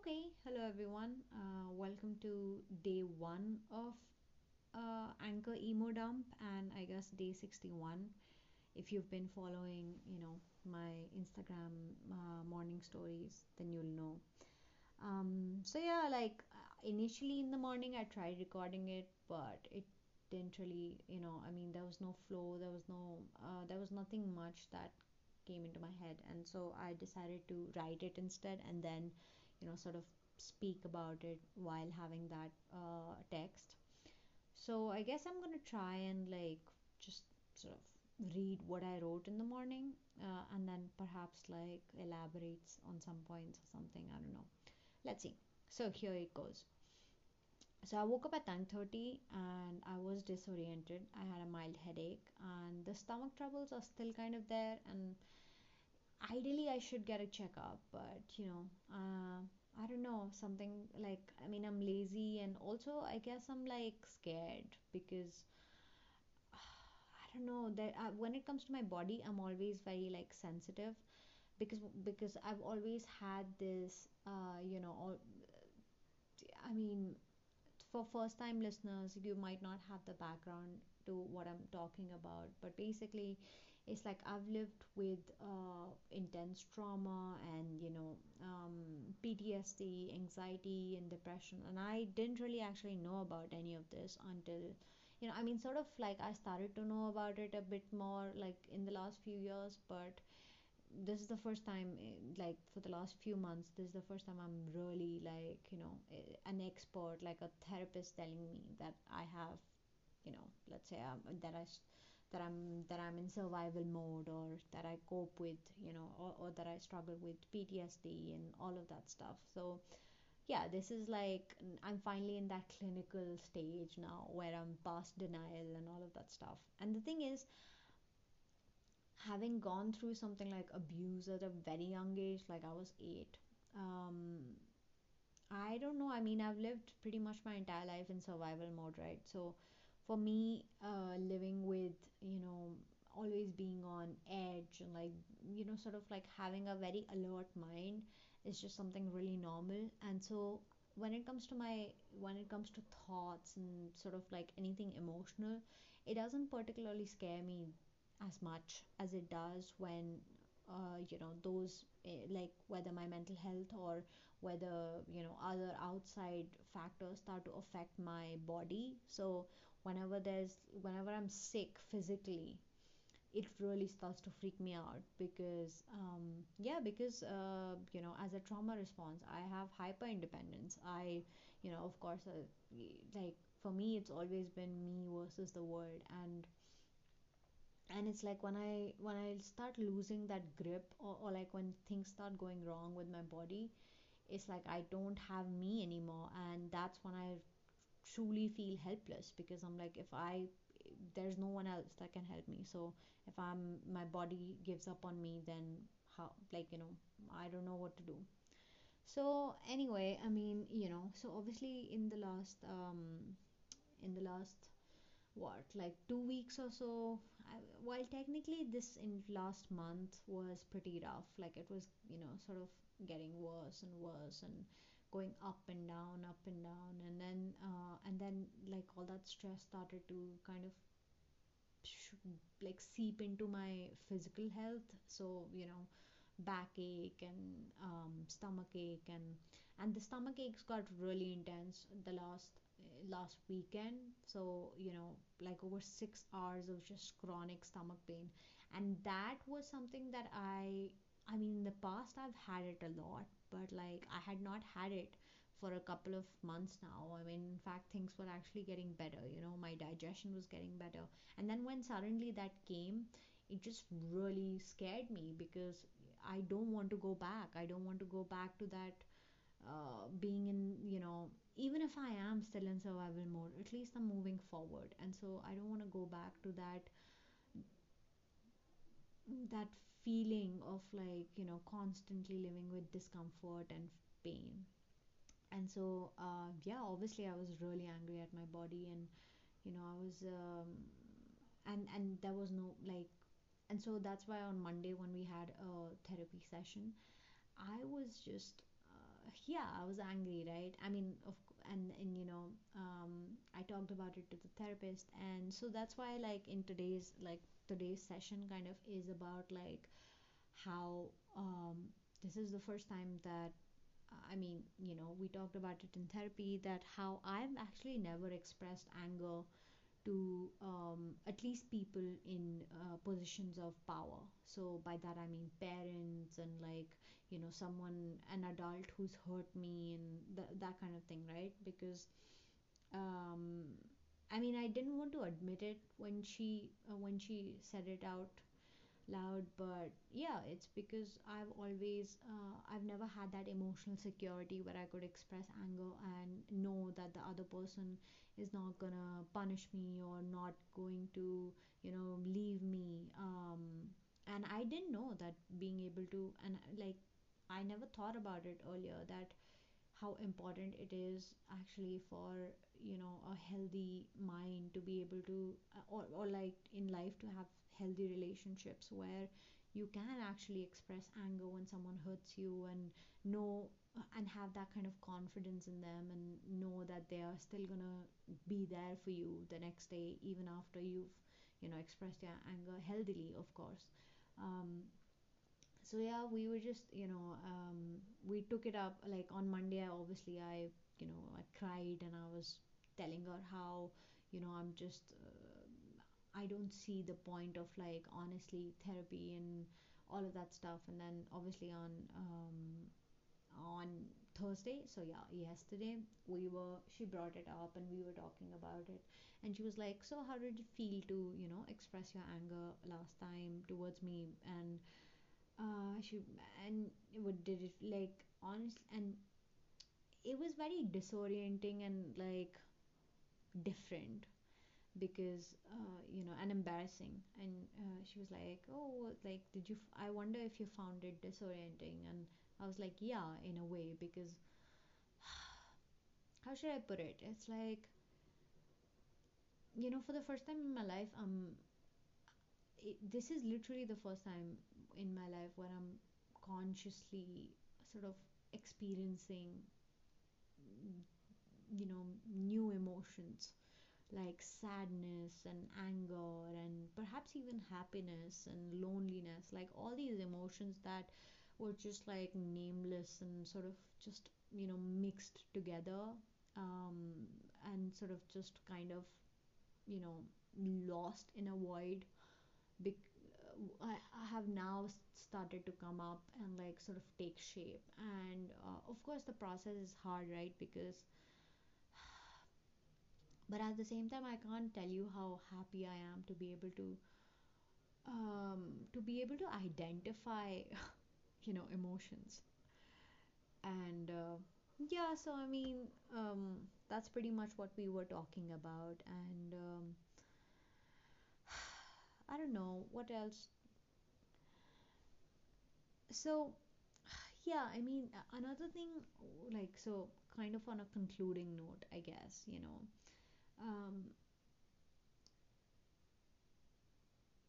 Okay, hello everyone. Uh, welcome to day one of uh, Anchor Emo Dump, and I guess day 61. If you've been following, you know, my Instagram uh, morning stories, then you'll know. Um, so yeah, like uh, initially in the morning, I tried recording it, but it didn't really, you know, I mean, there was no flow, there was no, uh, there was nothing much that came into my head, and so I decided to write it instead, and then you know sort of speak about it while having that uh, text. So i guess i'm going to try and like just sort of read what i wrote in the morning uh, and then perhaps like elaborates on some points or something i don't know. Let's see. So here it goes. So i woke up at 9:30 and i was disoriented. I had a mild headache and the stomach troubles are still kind of there and ideally I should get a checkup, but you know, uh, I don't know, something like I mean, I'm lazy and also I guess I'm like scared because I don't know that uh, when it comes to my body, I'm always very like sensitive because because I've always had this, uh, you know, all, I mean, for first time listeners, you might not have the background to what I'm talking about, but basically, it's like I've lived with uh, intense trauma and you know um, PTSD, anxiety, and depression, and I didn't really actually know about any of this until you know I mean sort of like I started to know about it a bit more like in the last few years, but this is the first time eh, like for the last few months this is the first time i'm really like you know eh, an expert like a therapist telling me that i have you know let's say um, that i that i'm that i'm in survival mode or that i cope with you know or, or that i struggle with ptsd and all of that stuff. So yeah this is like i'm finally in that clinical stage now where i'm past denial and all of that stuff. And the thing is having gone through something like abuse at a very young age like i was 8 um i don't know. I mean i've lived pretty much my entire life in survival mode right? So for me uh living with you know always being on edge and like you know sort of like having a very alert mind is just something really normal. And so when it comes to my when it comes to thoughts and sort of like anything emotional it doesn't particularly scare me as much as it does when uh, you know those eh, like whether my mental health or whether you know other outside factors start to affect my body. So whenever there's whenever i'm sick physically it really starts to freak me out because um, yeah because uh, you know as a trauma response i have hyper independence i you know of course uh, like for me it's always been me versus the world. And and it's like when i when i start losing that grip or, or like when things start going wrong with my body it's like i don't have me anymore. And that's when i truly feel helpless because i'm like if i there's no one else that can help me. So if i'm my body gives up on me then how like you know i don't know what to do. So anyway i mean you know so obviously in the last um in the last what like two weeks or so I, while technically this in last month was pretty rough like it was you know sort of getting worse and worse and going up and down up and down. And then uh, and then like all that stress started to kind of like seep into my physical health. So you know backache and um, stomach ache and and the stomach aches got really intense the last last weekend. So you know like over six hours of just chronic stomach pain. And that was something that i i mean in the past i've had it a lot but like i had not had it for a couple of months now. I mean in fact things were actually getting better you know my digestion was getting better. And then when suddenly that came it just really scared me because i don't want to go back. I don't want to go back to that uh, being in you know even if i am still in survival mode at least i'm moving forward. And so i don't want to go back to that that feeling of like you know constantly living with discomfort and pain. And so uh, yeah obviously i was really angry at my body and you know i was um, and and there was no like and so that's why on monday when we had a therapy session i was just uh, yeah i was angry right? I mean of and and you know um i talked about it to the therapist. And so that's why like in today's like today's session kind of is about like how um this is the first time that I mean, you know, we talked about it in therapy that how I've actually never expressed anger to um, at least people in uh, positions of power. So by that I mean parents and like you know someone an adult who's hurt me and th- that kind of thing, right? Because um, I mean I didn't want to admit it when she uh, when she said it out loud but yeah it's because i've always uh, i've never had that emotional security where i could express anger and know that the other person is not gonna punish me or not going to you know leave me. Um, and i didn't know that being able to and like i never thought about it earlier that how important it is actually for you know a healthy mind to be able to uh, or, or like in life to have healthy relationships where you can actually express anger when someone hurts you and know uh, and have that kind of confidence in them and know that they are still gonna be there for you the next day even after you've you know expressed your anger healthily of course. Um, so yeah we were just you know um, we took it up like on monday obviously i you know i cried and i was telling her how you know i'm just uh, i don't see the point of like honestly therapy and all of that stuff. And then obviously on um, on thursday so yeah yesterday we were she brought it up and we were talking about it. And she was like so how did you feel to you know express your anger last time towards me? And uh she and what did it like honest and it was very disorienting and like different because uh, you know and embarrassing. And uh, she was like oh like did you f- i wonder if you found it disorienting? And i was like yeah in a way because how should i put it? It's like you know for the first time in my life um it, this is literally the first time in my life where i'm consciously sort of experiencing you know new emotions like sadness and anger and perhaps even happiness and loneliness like all these emotions that were just like nameless and sort of just you know mixed together um, and sort of just kind of you know lost in a void I, have now started to come up and like sort of take shape. And uh, of course the process is hard right? Because but at the same time i can't tell you how happy i am to be able to um, to be able to identify you know emotions. And uh, yeah so i mean um, that's pretty much what we were talking about. And um, i don't know what else so yeah i mean another thing like so kind of on a concluding note i guess you know um,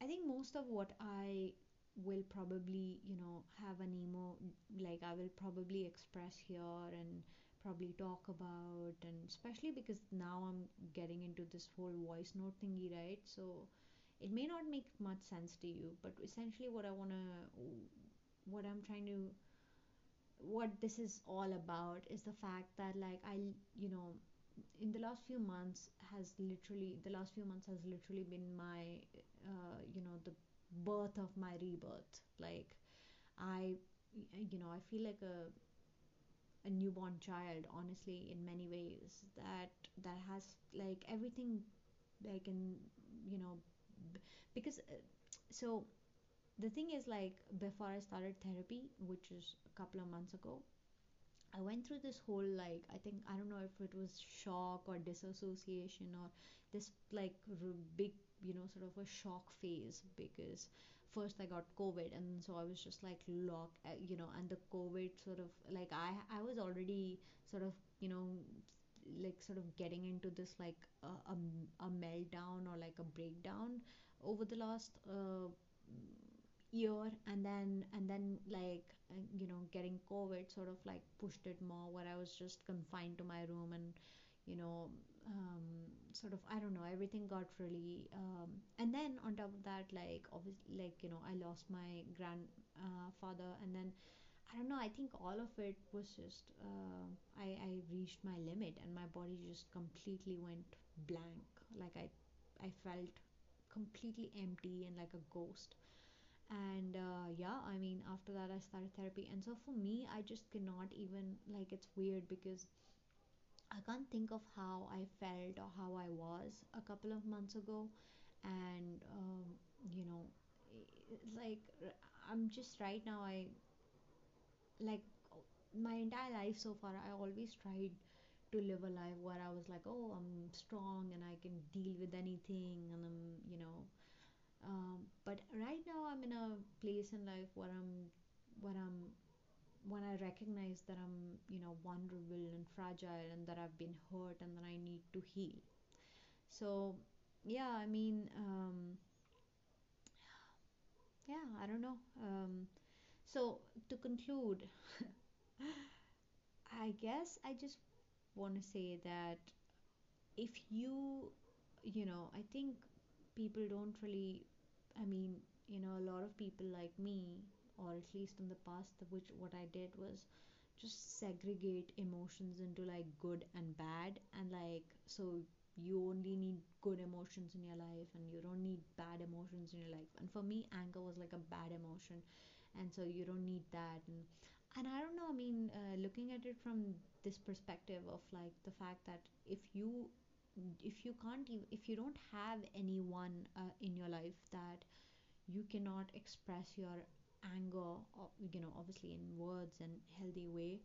I think most of what I will probably, you know, have an emo, like I will probably express here and probably talk about, and especially because now I'm getting into this whole voice note thingy, right? So it may not make much sense to you, but essentially what I want to, what I'm trying to, what this is all about is the fact that, like, I, you know, in the last few months has literally the last few months has literally been my uh, you know the birth of my rebirth. Like i you know i feel like a a newborn child honestly in many ways that that has like everything like in you know because uh, so the thing is like before i started therapy which is a couple of months ago I went through this whole like I think I don't know if it was shock or disassociation or this like r- big you know sort of a shock phase because first I got COVID and so I was just like locked uh, you know and the COVID sort of like I I was already sort of you know like sort of getting into this like a, a, a meltdown or like a breakdown over the last uh, year. And then and then like uh, you know getting covid sort of like pushed it more where i was just confined to my room and you know um, sort of i don't know everything got really um, and then on top of that like obviously like you know i lost my grandfather uh, and then i don't know i think all of it was just uh, I, I reached my limit and my body just completely went blank. Like i i felt completely empty and like a ghost. And uh, yeah i mean after that i started therapy. And so for me i just cannot even like it's weird because i can't think of how i felt or how i was a couple of months ago. And um, you know like i'm just right now i like my entire life so far i always tried to live a life where i was like oh i'm strong and i can deal with anything and i'm you know. Um, but right now i'm in a place in life where i'm where i'm when i recognize that i'm you know vulnerable and fragile and that i've been hurt and that i need to heal. So yeah i mean um, yeah i don't know. Um, so to conclude i guess i just want to say that if you you know i think people don't really I mean, you know, a lot of people like me, or at least in the past, which what I did was just segregate emotions into like good and bad, and like so you only need good emotions in your life and you don't need bad emotions in your life. And for me, anger was like a bad emotion, and so you don't need that. And and I don't know. I mean, uh, looking at it from this perspective of like the fact that if you if you can't if you don't have anyone uh, in your life that you cannot express your anger you know obviously in words and healthy way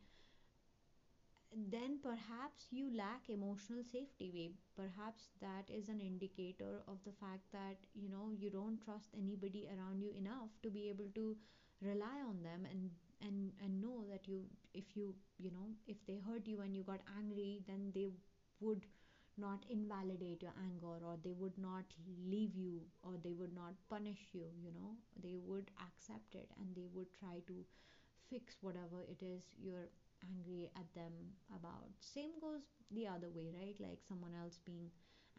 then perhaps you lack emotional safety perhaps that is an indicator of the fact that you know you don't trust anybody around you enough to be able to rely on them and and and know that you if you you know if they hurt you and you got angry then they would not invalidate your anger or they would not leave you or they would not punish you you know. They would accept it and they would try to fix whatever it is you're angry at them about. Same goes the other way right? Like someone else being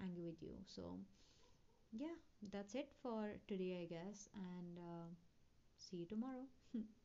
angry with you. So yeah that's it for today i guess. And uh, see you tomorrow